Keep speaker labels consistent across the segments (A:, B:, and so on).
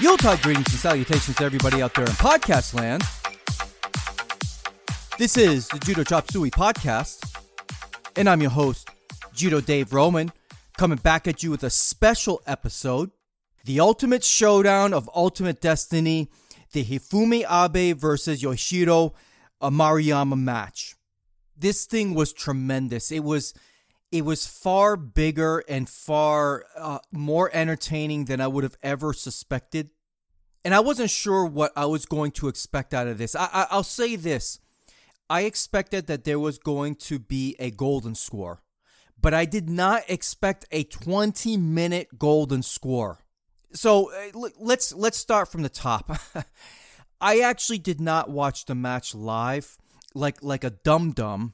A: Yuletide greetings and salutations to everybody out there in podcast land. This is the Judo Chop Suey podcast, and I'm your host, Judo Dave Roman, coming back at you with a special episode the ultimate showdown of Ultimate Destiny, the Hifumi Abe versus Yoshiro Maruyama match. This thing was tremendous. It was it was far bigger and far uh, more entertaining than I would have ever suspected. And I wasn't sure what I was going to expect out of this. I, I, I'll say this I expected that there was going to be a golden score, but I did not expect a 20 minute golden score. So uh, let's let's start from the top. I actually did not watch the match live like like a dum dum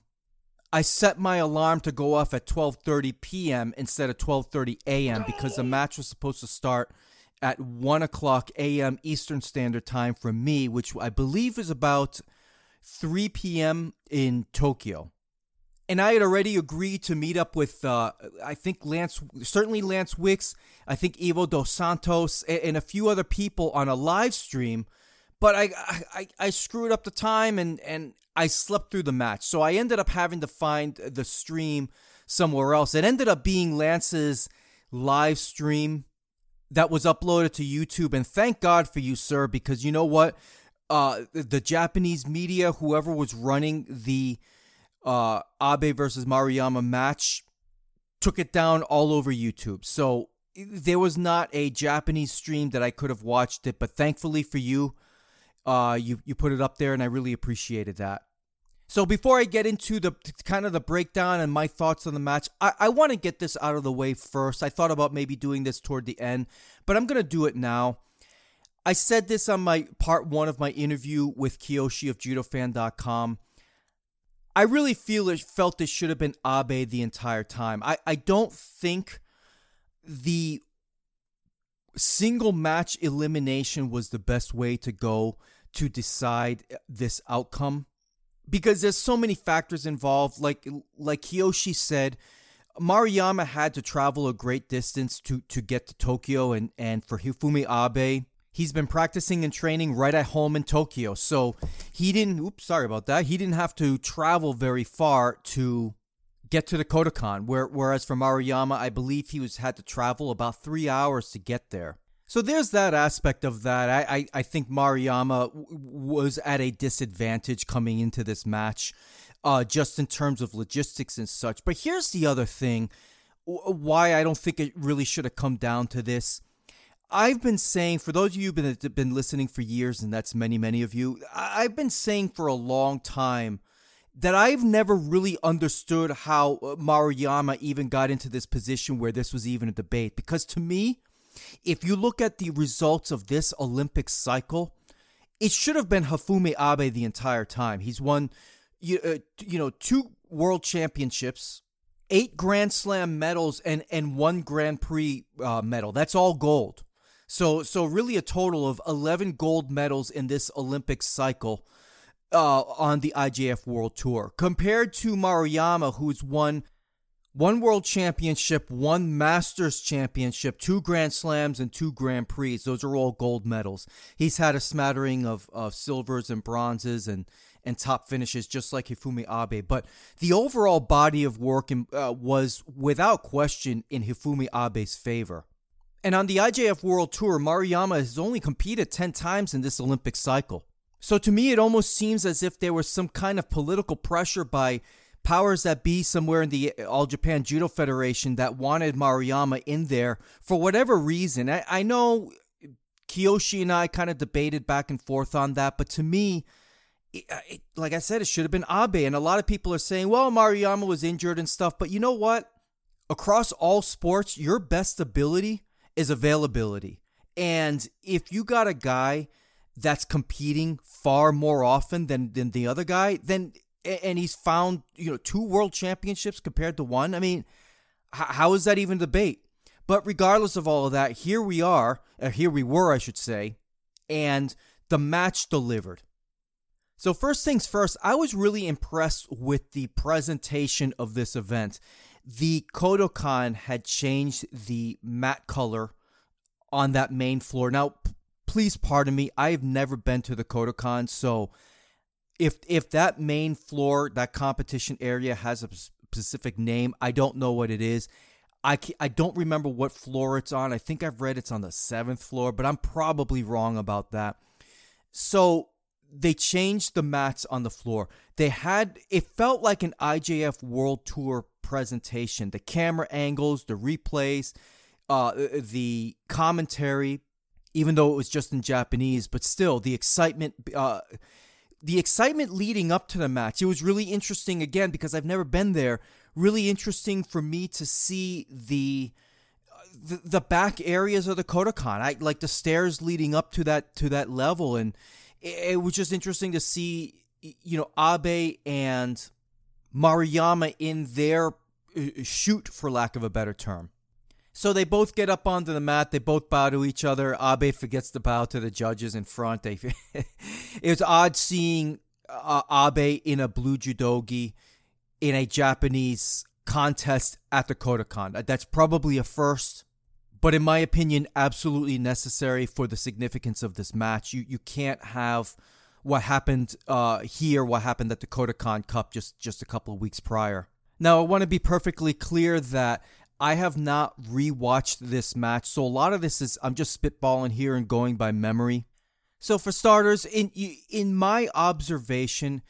A: I set my alarm to go off at 12:30 p.m. instead of 12:30 a.m. because the match was supposed to start at 1 o'clock a.m. Eastern Standard Time for me, which I believe is about 3 p.m. in Tokyo. And I had already agreed to meet up with, uh, I think Lance, certainly Lance Wicks, I think Ivo Dos Santos, and, and a few other people on a live stream. But I, I, I screwed up the time, and, and I slept through the match. So I ended up having to find the stream somewhere else. It ended up being Lance's live stream that was uploaded to YouTube. And thank God for you, sir, because you know what? Uh, the Japanese media, whoever was running the uh, Abe versus Maruyama match, took it down all over YouTube. So there was not a Japanese stream that I could have watched it. But thankfully for you, uh, you you put it up there, and I really appreciated that. So before I get into the kind of the breakdown and my thoughts on the match, I, I want to get this out of the way first. I thought about maybe doing this toward the end, but I'm gonna do it now. I said this on my part one of my interview with Kiyoshi of JudoFan.com. I really feel it felt this should have been Abe the entire time. I, I don't think the single match elimination was the best way to go to decide uh, this outcome. Because there's so many factors involved like like Kiyoshi said Maruyama had to travel a great distance to to get to Tokyo and and for Hifumi Abe he's been practicing and training right at home in Tokyo. So he didn't oops sorry about that. He didn't have to travel very far to get to the Kodokan where whereas for Maruyama I believe he was had to travel about 3 hours to get there so there's that aspect of that. I, I, I think Maruyama w- was at a disadvantage coming into this match, uh, just in terms of logistics and such. But here's the other thing w- why I don't think it really should have come down to this. I've been saying, for those of you who've been, been listening for years, and that's many, many of you, I've been saying for a long time that I've never really understood how uh, Maruyama even got into this position where this was even a debate. Because to me, if you look at the results of this Olympic cycle, it should have been Hifumi Abe the entire time. He's won, you, uh, you know, two world championships, eight Grand Slam medals, and and one Grand Prix uh, medal. That's all gold. So so really a total of eleven gold medals in this Olympic cycle. Uh, on the IJF World Tour, compared to Maruyama, who's won one world championship, one Masters championship, two Grand Slams, and two Grand Prix. Those are all gold medals. He's had a smattering of, of silvers and bronzes and, and top finishes, just like Hifumi Abe. But the overall body of work in, uh, was, without question, in Hifumi Abe's favor. And on the IJF World Tour, Maruyama has only competed 10 times in this Olympic cycle. So to me, it almost seems as if there was some kind of political pressure by powers that be somewhere in the All Japan Judo Federation that wanted Maruyama in there for whatever reason. I, I know Kiyoshi and I kind of debated back and forth on that, but to me, it, uh, it, like I said, it should have been Abe. And a lot of people are saying, well, Maruyama was injured and stuff. But you know what? Across all sports, your best ability is availability. And if you got a guy that's competing far more often than, than the other guy, then and he's found you know two world championships compared to one. I mean, how is that even debate? But regardless of all of that, here we are, or here we were, I should say, and the match delivered. So first things first, I was really impressed with the presentation of this event. The Kodokan had changed the mat color on that main floor. Now, please pardon me. I have never been to the Kodokan, so if if that main floor, that competition area has a specific name, I don't know what it is. I, I don't remember what floor it's on. I think I've read it's on the seventh floor, but I'm probably wrong about that. So they changed the mats on the floor. They had, it felt like an IJF World Tour presentation. The camera angles, the replays, uh, the commentary, even though it was just in Japanese, but still the excitement, uh, the excitement leading up to the match. It was really interesting again because I've never been there. Really interesting for me to see the the, the back areas of the Kodokan. I like the stairs leading up to that to that level, and it, it was just interesting to see you know Abe and Maruyama in their uh, shoot, for lack of a better term. So they both get up onto the mat. They both bow to each other. Abe forgets to bow to the judges in front. They, it was odd seeing uh, Abe in a blue judogi in a Japanese contest at the Kodokan. That's probably a first, but in my opinion, absolutely necessary for the significance of this match. You you can't have what happened uh, here, what happened at the Kodokan Cup just just a couple of weeks prior. Now, I want to be perfectly clear that I have not rewatched this match, so a lot of this is I'm just spitballing here and going by memory. So for starters, in in my observation,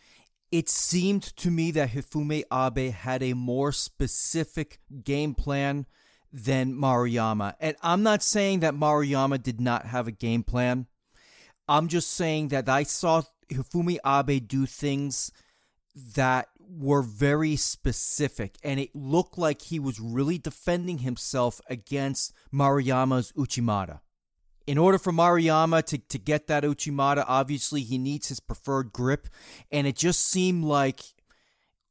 A: it seemed to me that Hifumi Abe had a more specific game plan than Maruyama. And I'm not saying that Maruyama did not have a game plan. I'm just saying that I saw Hifumi Abe do things that were very specific, and it looked like he was really defending himself against Maruyama's Uchimata. In order for Maruyama to, to get that Uchimata, obviously he needs his preferred grip, and it just seemed like,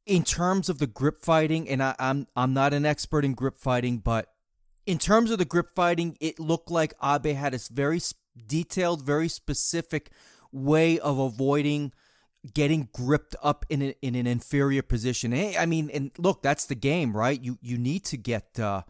A: in terms of the grip fighting, and I, I'm I'm not an expert in grip fighting, but in terms of the grip fighting, it looked like Abe had a very detailed, very specific way of avoiding getting gripped up in a, in an inferior position. Hey, I mean, and look, that's the game, right? You you need to get uh,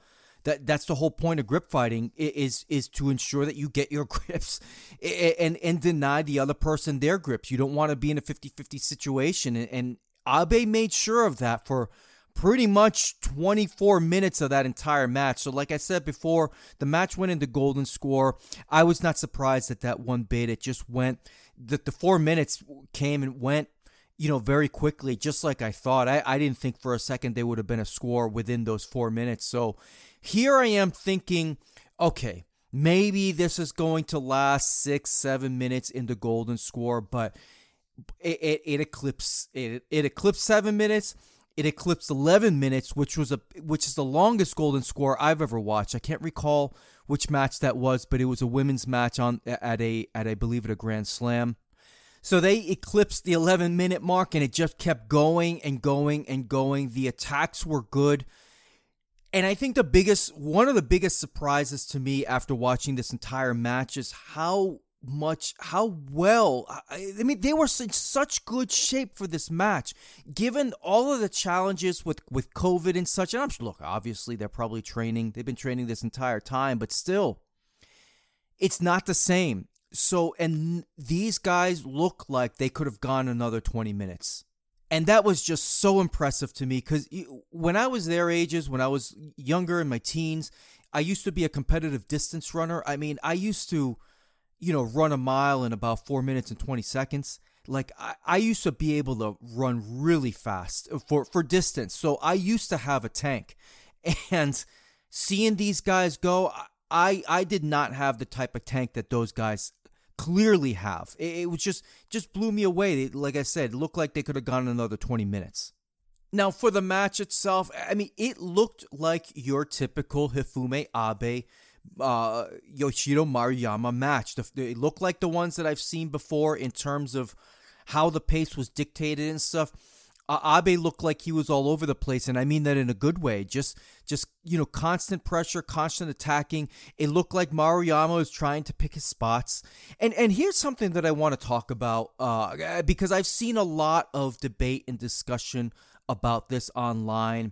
A: that. That's the whole point of grip fighting is is to ensure that you get your grips and and deny the other person their grips. You don't want to be in a 50-50 situation, and, and Abe made sure of that for pretty much 24 minutes of that entire match. So, like I said before, the match went into golden score. I was not surprised at that one bit. It just went the, the four minutes came and went you know, very quickly, just like I thought. I, I didn't think for a second there would have been a score within those four minutes. So here I am thinking, okay, maybe this is going to last six, seven minutes in the golden score, but it, it, it eclipsed it, it eclipsed seven minutes. It eclipsed 11 minutes, which was a which is the longest golden score I've ever watched. I can't recall which match that was, but it was a women's match on at a at I believe at a Grand Slam. So they eclipsed the 11 minute mark and it just kept going and going and going. The attacks were good. And I think the biggest one of the biggest surprises to me after watching this entire match is how much how well I, mean they were in such good shape for this match. Given all of the challenges with with covid and such and i'm look obviously they're probably training they've been training this entire time but still it's not the same. So and these guys look like they could have gone another 20 minutes. And that was just so impressive to me because when i was their ages when i was younger in my teens i used to be a competitive distance runner. I mean i used to you know, run a mile in about four minutes and 20 seconds. Like I, I used to be able to run really fast uh, for, for distance. So I used to have a tank. And seeing these guys go, I, I did not have the type of tank that those guys clearly have. It, it was just just blew me away. Like I said, looked like they could have gone another 20 minutes. Now, for the match itself, I mean, it looked like your typical Hifumi Abe uh, Yoshiro Maruyama match. They look like the ones that I've seen before in terms of how the pace was dictated and stuff. Uh, Abe looked like he was all over the place, and I mean that in a good way. Just, just you know, constant pressure, constant attacking. It looked like Maruyama was trying to pick his spots. And and here's something that I want to talk about uh, because I've seen a lot of debate and discussion about this online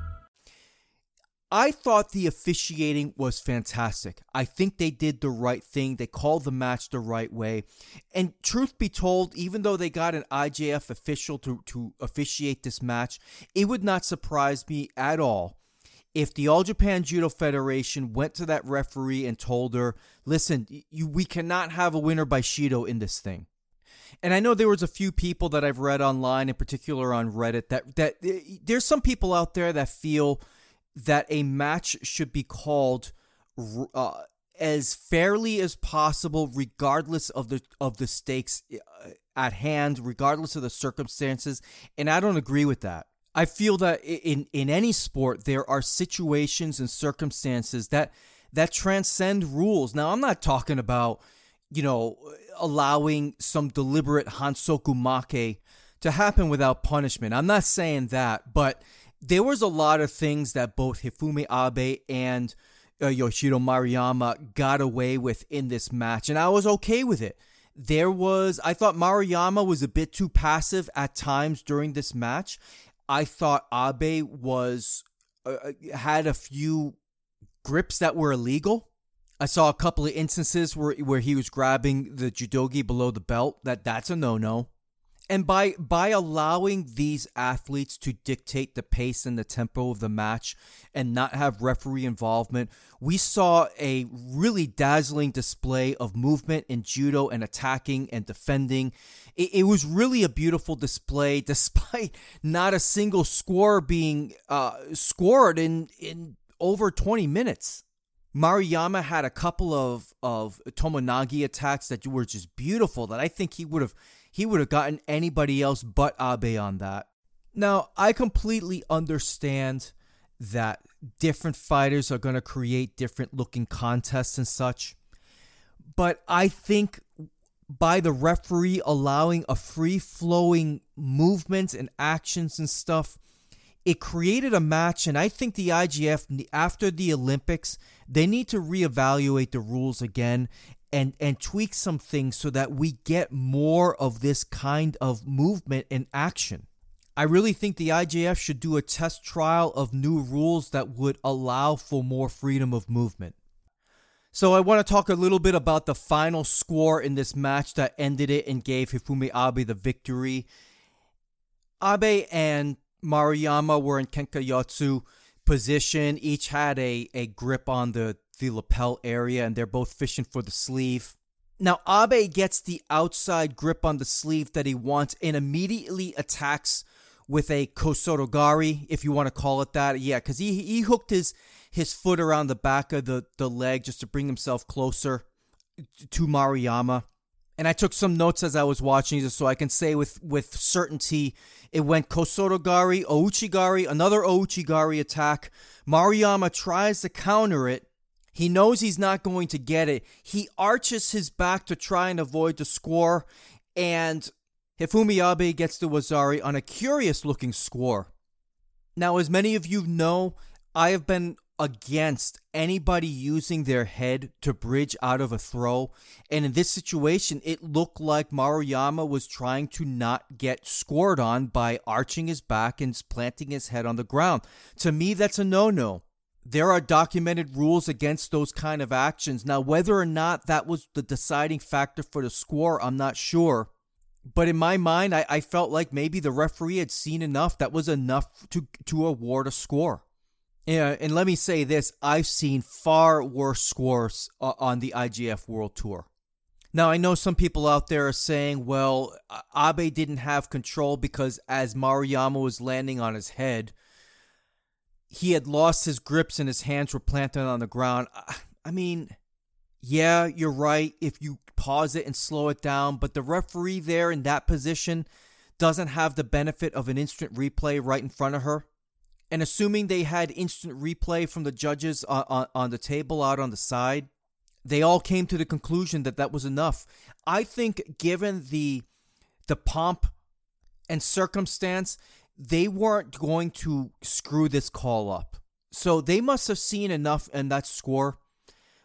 A: I thought the officiating was fantastic. I think they did the right thing. They called the match the right way. And truth be told, even though they got an IJF official to, to officiate this match, it would not surprise me at all if the All Japan Judo Federation went to that referee and told her, listen, you, we cannot have a winner by Shido in this thing. And I know there was a few people that I've read online, in particular on Reddit, that, that eh, there's some people out there that feel – that a match should be called uh, as fairly as possible, regardless of the of the stakes uh, at hand, regardless of the circumstances. And I don't agree with that. I feel that in in any sport there are situations and circumstances that that transcend rules. Now I'm not talking about you know allowing some deliberate hansoku make to happen without punishment. I'm not saying that, but there was a lot of things that both Hifumi Abe and uh, Yoshiro Maruyama got away with in this match, and I was okay with it. There was, I thought Maruyama was a bit too passive at times during this match. I thought Abe was uh, uh had a few grips that were illegal. I saw a couple of instances where where he was grabbing the judogi below the belt. That that's a no no and by by allowing these athletes to dictate the pace and the tempo of the match and not have referee involvement we saw a really dazzling display of movement in judo and attacking and defending. It, it was really a beautiful display despite not a single score being uh, scored in in over 20 minutes. Maruyama had a couple of of Tomoenage attacks that were just beautiful that I think he would have he would have gotten anybody else but Abe on that. Now, I completely understand that different fighters are going to create different looking contests and such. But I think by the referee allowing a free flowing movement and actions and stuff, it created a match. And I think the IJF, after the Olympics, they need to reevaluate the rules again and and tweak some things so that we get more of this kind of movement and action. I really think the IJF should do a test trial of new rules that would allow for more freedom of movement. So I want to talk a little bit about the final score in this match that ended it and gave Hifumi Abe the victory. Abe and Maruyama were in Kenkayotsu position. Each had a, a grip on the the lapel area, and they're both fishing for the sleeve. Now, Abe gets the outside grip on the sleeve that he wants and immediately attacks with a Kosotogari, if you want to call it that. Yeah, because he, he hooked his, his foot around the back of the, the leg just to bring himself closer to Maruyama. And I took some notes as I was watching this so I can say with, with certainty it went Kosotogari, Ouchigari, another Ouchigari attack. Maruyama tries to counter it, he knows he's not going to get it. He arches his back to try and avoid the score, and Hifumi Abe gets the Wazari on a curious looking score. Now, as many of you know, I have been against anybody using their head to bridge out of a throw. And in this situation, it looked like Maruyama was trying to not get scored on by arching his back and planting his head on the ground. To me, that's a no no there are documented rules against those kind of actions. Now, whether or not that was the deciding factor for the score, I'm not sure. But in my mind, I, I felt like maybe the referee had seen enough that was enough to to award a score. Yeah, and let me say this: I've seen far worse scores uh, on the IJF World Tour. Now, I know some people out there are saying, well, Abe didn't have control because as Maruyama was landing on his head, he had lost his grips and his hands were planted on the ground. I mean, yeah, you're right if you pause it and slow it down, but the referee there in that position doesn't have the benefit of an instant replay right in front of her. and assuming they had instant replay from the judges on, on, on the table out on the side, they all came to the conclusion that that was enough. I think, given the the pomp and circumstance, they weren't going to screw this call up. So they must have seen enough in that score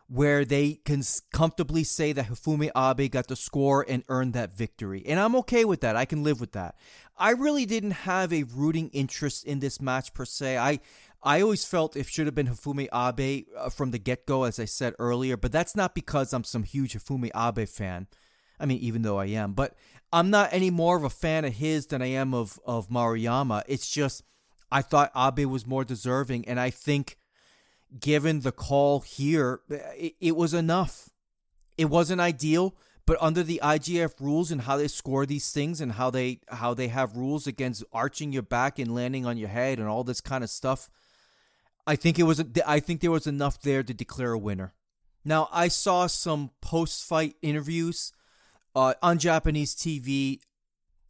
A: where they can comfortably say that Hifumi Abe got the score and earned that victory. And I'm okay with that. I can live with that. I really didn't have a rooting interest in this match per se. I I always felt it should have been Hifumi Abe uh, from the get go, as I said earlier, but that's not because I'm some huge Hifumi Abe fan. I mean, even though I am, but I'm not any more of a fan of his than I am of, of Maruyama. It's just, I thought Abe was more deserving, and I think given the call here, it, it was enough. It wasn't ideal, but under the IJF rules and how they score these things and how they how they have rules against arching your back and landing on your head and all this kind of stuff, I think it was I think there was enough there to declare a winner. Now I saw some post-fight interviews uh, on Japanese TV,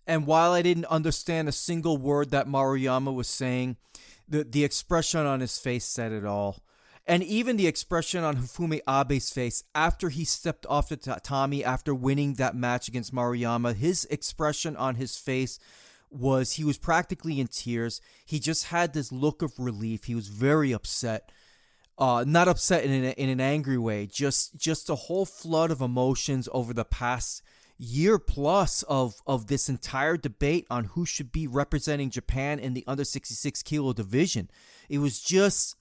A: and while I didn't understand a single word that Maruyama was saying, the the expression on his face said it all. And even the expression on Hifumi Abe's face after he stepped off the tatami after winning that match against Maruyama, his expression on his face was he was practically in tears. He just had this look of relief. He was very upset. Uh, not upset in an, in an angry way, just just a whole flood of emotions over the past year plus of of this entire debate on who should be representing Japan in the under 66 kilo division. It was just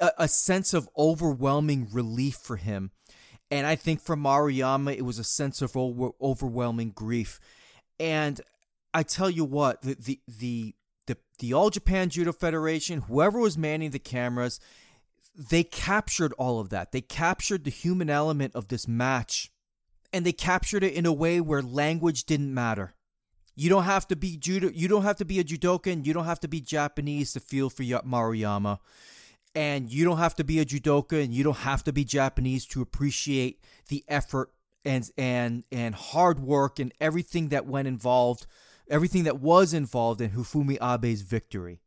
A: a, a sense of overwhelming relief for him. And I think for Maruyama, it was a sense of over, overwhelming grief. And I tell you what, the, the, the, the, the All Japan Judo Federation, whoever was manning the cameras, they captured all of that. They captured the human element of this match. And they captured it in a way where language didn't matter. You don't have to be judo. You don't have to be a judokan. You don't have to be Japanese to feel for Maruyama and you don't have to be a judoka and you don't have to be Japanese to appreciate the effort and and and hard work and everything that went involved, everything that was involved in Hifumi Abe's victory.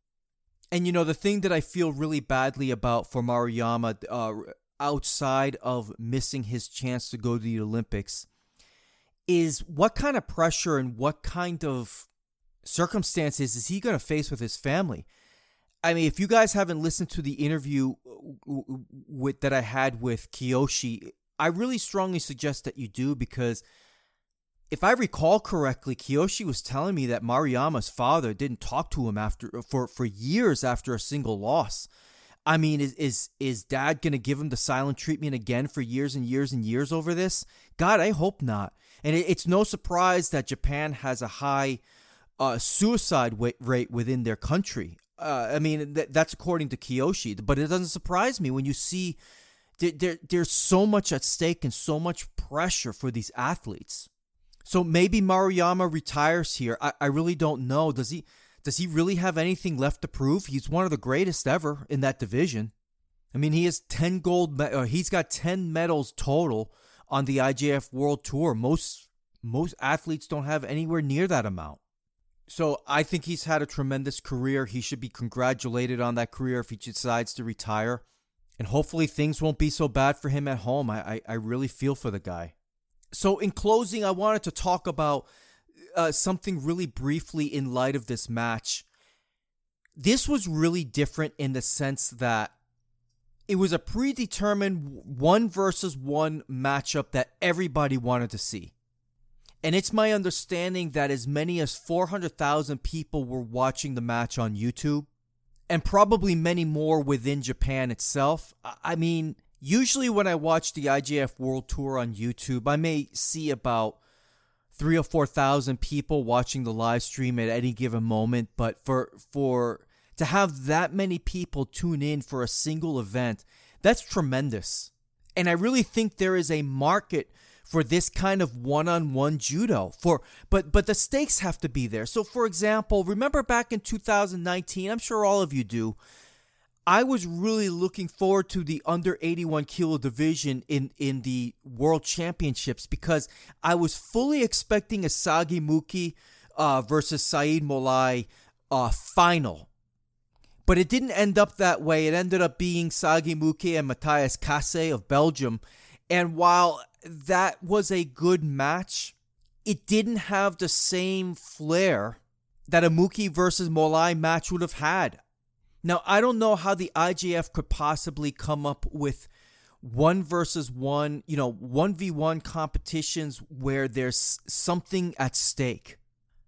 A: And you know the thing that I feel really badly about for Maruyama, uh, outside of missing his chance to go to the Olympics, is what kind of pressure and what kind of circumstances is he going to face with his family? I mean, if you guys haven't listened to the interview with that I had with Kiyoshi, I really strongly suggest that you do because if I recall correctly, Kiyoshi was telling me that Maruyama's father didn't talk to him after for for years after a single loss. I mean, is is is dad to give him the silent treatment again for years and years and years over this? God, I hope not. And it, it's no surprise that Japan has a high uh, suicide rate within their country. Uh, I mean, th- that's according to Kiyoshi, but it doesn't surprise me when you see there, there's so much at stake and so much pressure for these athletes. So maybe Maruyama retires here. I, I really don't know. Does he does he really have anything left to prove? He's one of the greatest ever in that division. I mean, he has 10 gold me- uh, he's got 10 medals total on the IJF World Tour. Most most athletes don't have anywhere near that amount. So I think he's had a tremendous career. He should be congratulated on that career if he decides to retire. And hopefully things won't be so bad for him at home. I, I, I really feel for the guy. So in closing, I wanted to talk about uh, something really briefly in light of this match. This was really different in the sense that it was a predetermined one versus one matchup that everybody wanted to see. And it's my understanding that as many as 400,000 people were watching the match on YouTube, and probably many more within Japan itself. I mean, usually when I watch the IJF World Tour on YouTube, I may see about three or four thousand people watching the live stream at any given moment. But for for to have that many people tune in for a single event, that's tremendous. And I really think there is a market for this kind of one-on-one judo for but but the stakes have to be there so for example remember back in 2019 i'm sure all of you do i was really looking forward to the under 81 kilo division in in the world championships because i was fully expecting a sagi muki uh, versus Saeid Mollaei uh, final But it didn't end up that way. It ended up being Sagi Muki and Matthias Casse of Belgium. And while that was a good match, it didn't have the same flair that a Muki versus Mollaei match would have had. Now, I don't know how the IJF could possibly come up with one versus one, you know, 1v1 competitions where there's something at stake.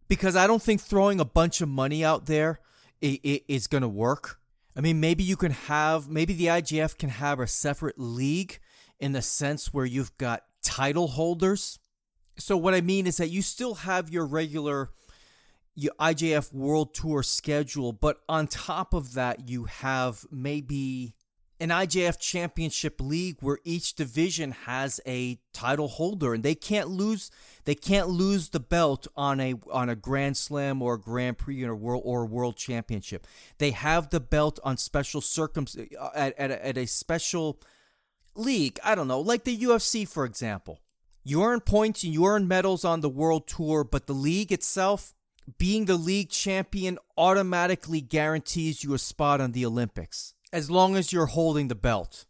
A: Because I don't think throwing a bunch of money out there is going to work. I mean, maybe you can have, maybe the IJF can have a separate league in the sense where you've got title holders. So, what I mean is that you still have your regular IJF World Tour schedule, but on top of that, you have maybe an IJF Championship League where each division has a title holder and they can't lose they can't lose the belt on a on a Grand Slam or a Grand Prix or world or World Championship. They have the belt on special circum uh, at, at, a, at a special league. I don't know, like the UFC for example. You earn points and you earn medals on the World Tour, but the league itself, being the league champion automatically guarantees you a spot on the Olympics as long as you're holding the belt.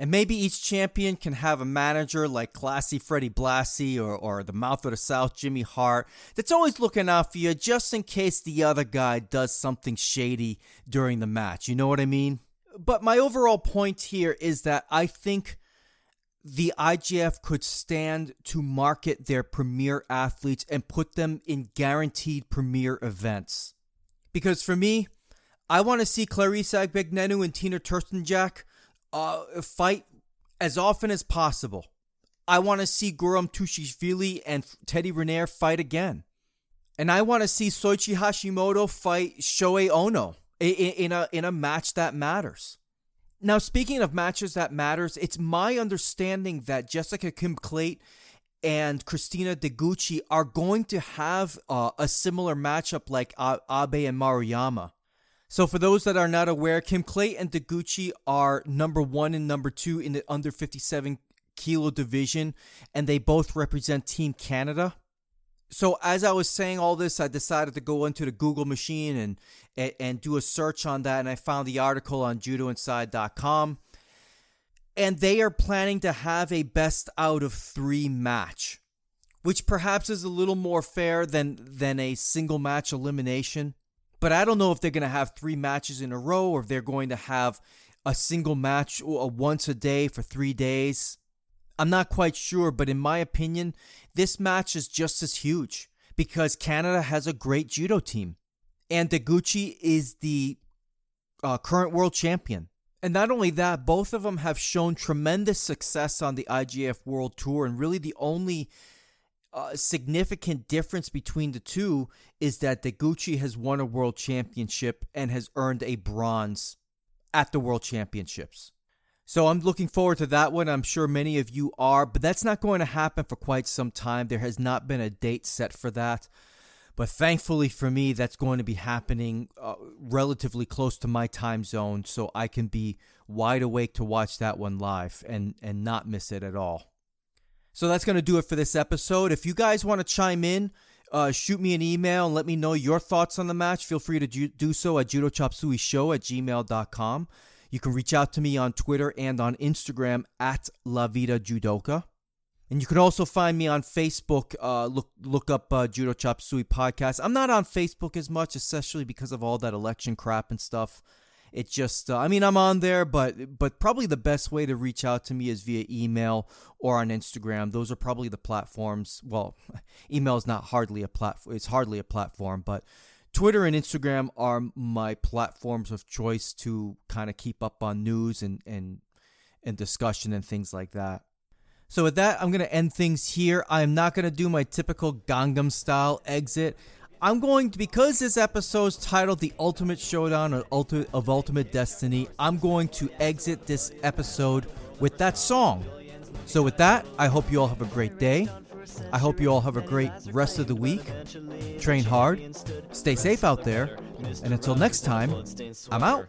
A: And maybe each champion can have a manager like classy Freddie Blassie or, or the mouth of the South, Jimmy Hart, that's always looking out for you just in case the other guy does something shady during the match. You know what I mean? But my overall point here is that I think the IJF could stand to market their premier athletes and put them in guaranteed premier events. Because for me, I want to see Clarisse Agbegnenou and Tina Trstenjak uh, fight as often as possible. I want to see Guram Tushishvili and Teddy Riner fight again. And I want to see Soichi Hashimoto fight Shohei Ono in, in, a, in a match that matters. Now, speaking of matches that matters, it's my understanding that Jessica Klimkait and Christina Deguchi are going to have uh, a similar matchup like Abe and Maruyama. So, for those that are not aware, Kim Clayt and Deguchi are number one and number two in the under 57 kilo division, and they both represent Team Canada. So, as I was saying all this, I decided to go into the Google machine and, and, and do a search on that, and I found the article on judoinside.com. And they are planning to have a best out of three match, which perhaps is a little more fair than, than a single match elimination. But I don't know if they're going to have three matches in a row or if they're going to have a single match once a day for three days. I'm not quite sure, but in my opinion, this match is just as huge because Canada has a great judo team. And Deguchi is the uh, current world champion. And not only that, both of them have shown tremendous success on the IJF World Tour, and really the only uh, significant difference between the two is that Deguchi has won a world championship and has earned a bronze at the world championships. So I'm looking forward to that one. I'm sure many of you are, but that's not going to happen for quite some time. There has not been a date set for that. But thankfully for me, that's going to be happening uh, relatively close to my time zone, so I can be wide awake to watch that one live and, and not miss it at all. So that's going to do it for this episode. If you guys want to chime in, uh, shoot me an email and let me know your thoughts on the match. Feel free to do so at judochopsuey at gmail.com. You can reach out to me on Twitter and on Instagram at La Vida Judoka. And you can also find me on Facebook. Uh, look look up uh, Judo Chop Suey podcast. I'm not on Facebook as much, especially because of all that election crap and stuff. It just, uh, I mean, I'm on there, but but probably the best way to reach out to me is via email or on Instagram. Those are probably the platforms. Well, email is not hardly a platform. It's hardly a platform, but Twitter and Instagram are my platforms of choice to kind of keep up on news and and and discussion and things like that. So with that, I'm gonna end things here. I'm not gonna do my typical Gangnam style exit. I'm going to, because this episode's titled The Ultimate Showdown of, Ulti- of Ultimate Destiny, I'm going to exit this episode with that song. So, with that, I hope you all have a great day. I hope you all have a great rest of the week. Train hard, stay safe out there, and until next time, I'm out.